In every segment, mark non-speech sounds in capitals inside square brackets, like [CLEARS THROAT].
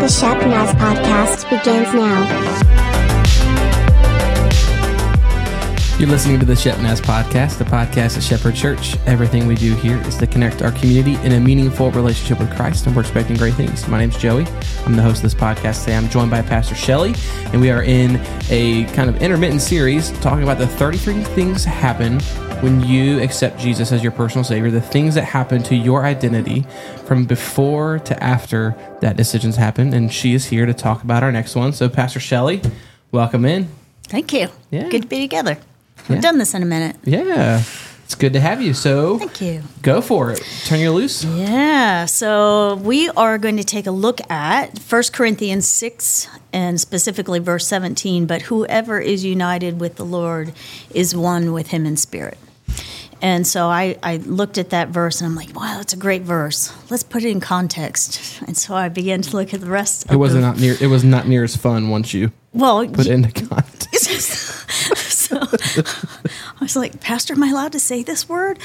The Shep Naz podcast begins now. You're listening to the Shep Naz podcast, the podcast at Shepherd Church. Everything we do here is to connect our community in a meaningful relationship with Christ, and we're expecting great things. My name's Joey. I'm the host of this podcast today. I'm joined by Pastor Shelly, and we are in a kind of intermittent series talking about the 33 things happen when you accept Jesus as your personal Savior, the things that happen to your identity from before to after that decisions happened. And she is here to talk about our next one. So, Pastor Shelly, welcome in. Thank you. Yeah. Good to be together. We've Yeah. done this in a minute. Yeah, it's good to have you. So, Thank you. go for it. Turn you loose. Yeah. So we are going to take a look at 1 Corinthians 6 and specifically verse 17. But whoever is united with the Lord is one with him in spirit. And so I, I looked at that verse and I'm like, wow, that's a great verse. Let's put it in context. And so I began to look at the rest. Of it wasn't not near. It was not near as fun once you well. put it into [LAUGHS] context. [LAUGHS] so I was like, Pastor, am I allowed to say this word?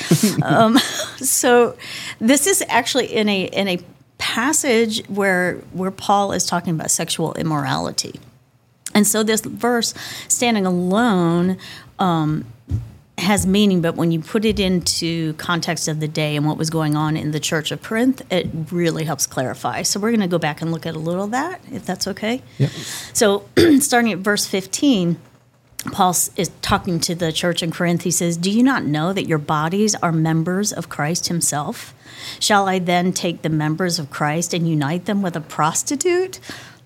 um, [LAUGHS] so this is actually in a in a passage where where Paul is talking about sexual immorality, and so this verse, standing alone. Um, has meaning, but when you put it into context of the day and what was going on in the church of Corinth, it really helps clarify. So we're going to go back and look at a little of that, if that's okay. Yep. So [CLEARS THROAT] starting at verse 15, Paul is talking to the church in Corinth. He says, Do you not know that your bodies are members of Christ himself? Shall I then take the members of Christ and unite them with a prostitute?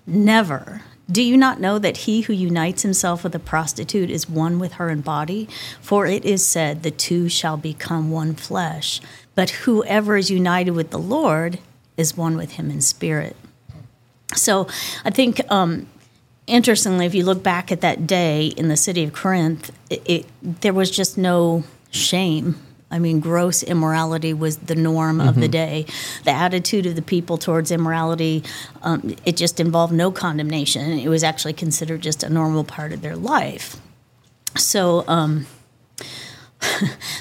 Never. Do you not know that he who unites himself with a prostitute is one with her in body? For it is said, The two shall become one flesh. But whoever is united with the Lord is one with him in spirit. So I think um, interestingly, if you look back at that day in the city of Corinth, it, it, there was just no shame. I mean, gross immorality was the norm of the day. The attitude of the people towards immorality, um, it just involved no condemnation. It was actually considered just a normal part of their life. So, um, [LAUGHS]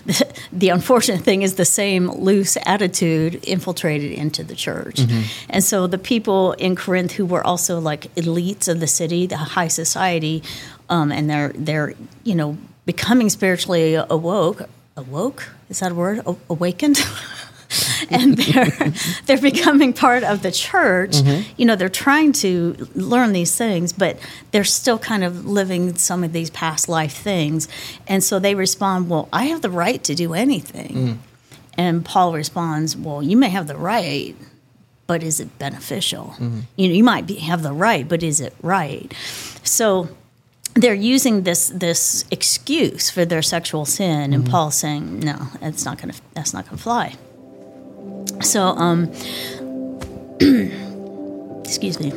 the, the unfortunate thing is the same loose attitude infiltrated into the church. And so the people in Corinth who were also like elites of the city, the high society, um, and they're they're you know becoming spiritually awoke. Awoke is that a word? A- awakened. [LAUGHS] and they're [LAUGHS] they're becoming part of the church. Mm-hmm. You know, they're trying to learn these things, but they're still kind of living some of these past life things. And so they respond, "Well, I have the right to do anything." Mm. And Paul responds, "Well, you may have the right, but is it beneficial? Mm-hmm. You know, you might be, have the right, but is it right?" So they're using this this excuse for their sexual sin, and mm-hmm. Paul's saying, "No, that's not gonna that's not gonna fly." So, um, [CLEARS THROAT] excuse me.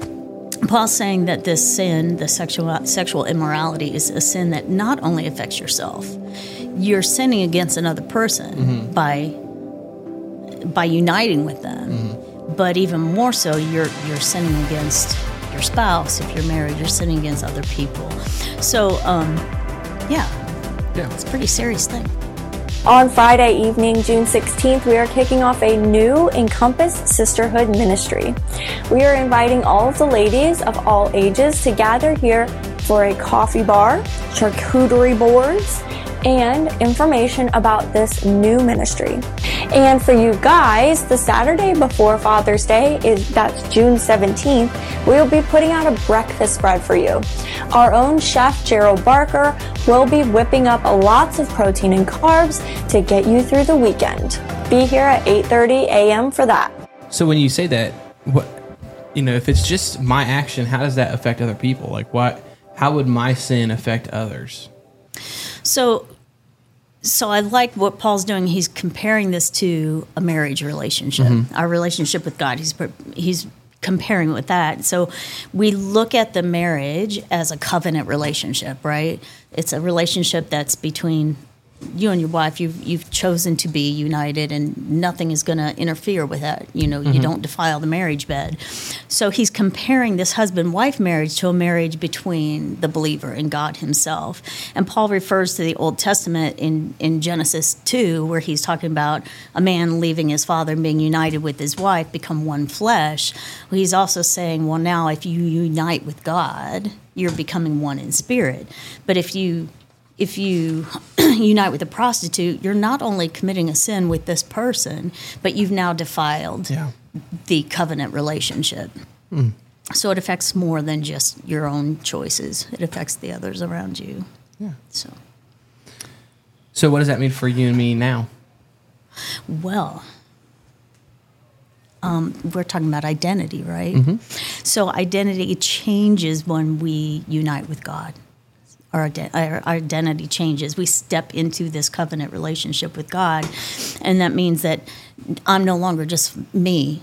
Paul's saying that this sin, the sexual sexual immorality, is a sin that not only affects yourself, you're sinning against another person mm-hmm. by by uniting with them, mm-hmm. but even more so, you're you're sinning against your spouse. If you're married, you're sinning against other people. So, um, yeah, Yeah. it's a pretty serious thing. On Friday evening, June 16th, we are kicking off a new Encompass Sisterhood ministry. We are inviting all of the ladies of all ages to gather here for a coffee bar, charcuterie boards, and information about this new ministry. And for you guys, the Saturday before Father's Day is that's June 17th, we will be putting out a breakfast spread for you. Our own chef Gerald Barker will be whipping up lots of protein and carbs to get you through the weekend. Be here at 8:30 a.m. for that. So when you say that, what you know, if it's just my action, how does that affect other people? Like, what? How would my sin affect others? So, so I like what Paul's doing. He's comparing this to a marriage relationship, mm-hmm. our relationship with God. He's he's comparing it with that. So, we look at the marriage as a covenant relationship, right? It's a relationship that's between you and your wife you've you've chosen to be united and nothing is going to interfere with that. You know you mm-hmm. don't defile the marriage bed. So he's comparing this husband wife marriage to a marriage between the believer and God himself. And Paul refers to the Old Testament in in Genesis 2 where he's talking about a man leaving his father and being united with his wife become one flesh. Well, he's also saying well now if you unite with God you're becoming one in spirit. But if you if you [CLEARS THROAT] unite with a prostitute, you're not only committing a sin with this person, but you've now defiled Yeah. the covenant relationship. So it affects more than just your own choices. It affects the others around you. Yeah. So, So, what does that mean for you and me now? well, um, we're talking about identity, right? So identity changes when we unite with God. Our, our, identity changes. We step into this covenant relationship with God, and that means that I'm no longer just me.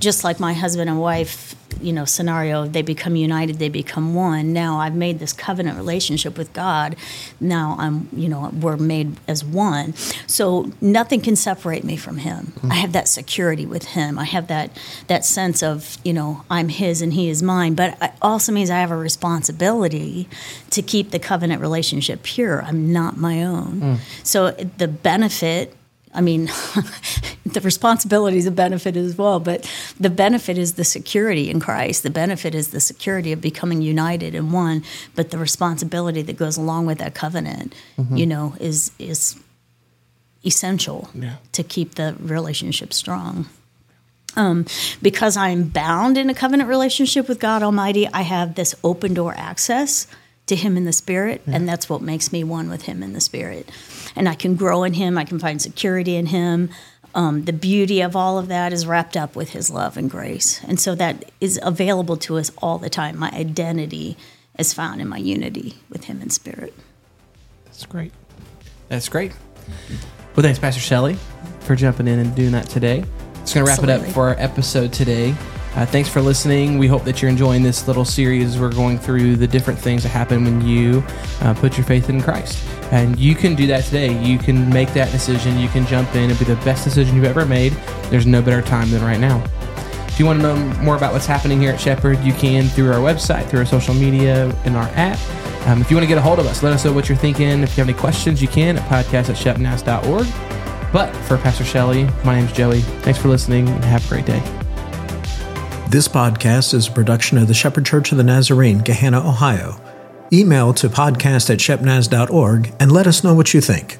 Just like my husband and wife, you know, scenario, they become united, they become one. Now I've made this covenant relationship with God. Now I'm, you know, we're made as one. So nothing can separate me from Him. Hmm. I have that security with Him. I have that that sense of, you know, I'm His and He is mine. But it also means I have a responsibility to keep the covenant relationship pure. I'm not my own. Hmm. So the benefit I mean, [LAUGHS] the responsibility is a benefit as well, but the benefit is the security in Christ. The benefit is the security of becoming united in one, but the responsibility that goes along with that covenant, you know, is is essential Yeah. to keep the relationship strong. Um, because I'm bound in a covenant relationship with God Almighty, I have this open door access to Him in the Spirit, and that's what makes me one with Him in the Spirit. And I can grow in Him, I can find security in Him. Um, the beauty of all of that is wrapped up with His love and grace. And so that is available to us all the time. My identity is found in my unity with Him in Spirit. That's great. That's great. Well, thanks, Pastor Shelly, for jumping in and doing that today. It's going to wrap it up for our episode today. Uh, thanks for listening. We hope that you're enjoying this little series. We're going through the different things that happen when you uh, put your faith in Christ. And you can do that today. You can make that decision. You can jump in and be the best decision you've ever made. There's no better time than right now. If you want to know more about what's happening here at Shepherd, you can through our website, through our social media, in our app. Um, if you want to get a hold of us, let us know what you're thinking. If you have any questions, you can at podcast at shepnaz.org. But for Pastor Shelly, my name's Joey. Thanks for listening and have a great day. This podcast is a production of the Shepherd Church of the Nazarene, Gahanna, Ohio. Email to podcast at shepnaz.org and let us know what you think.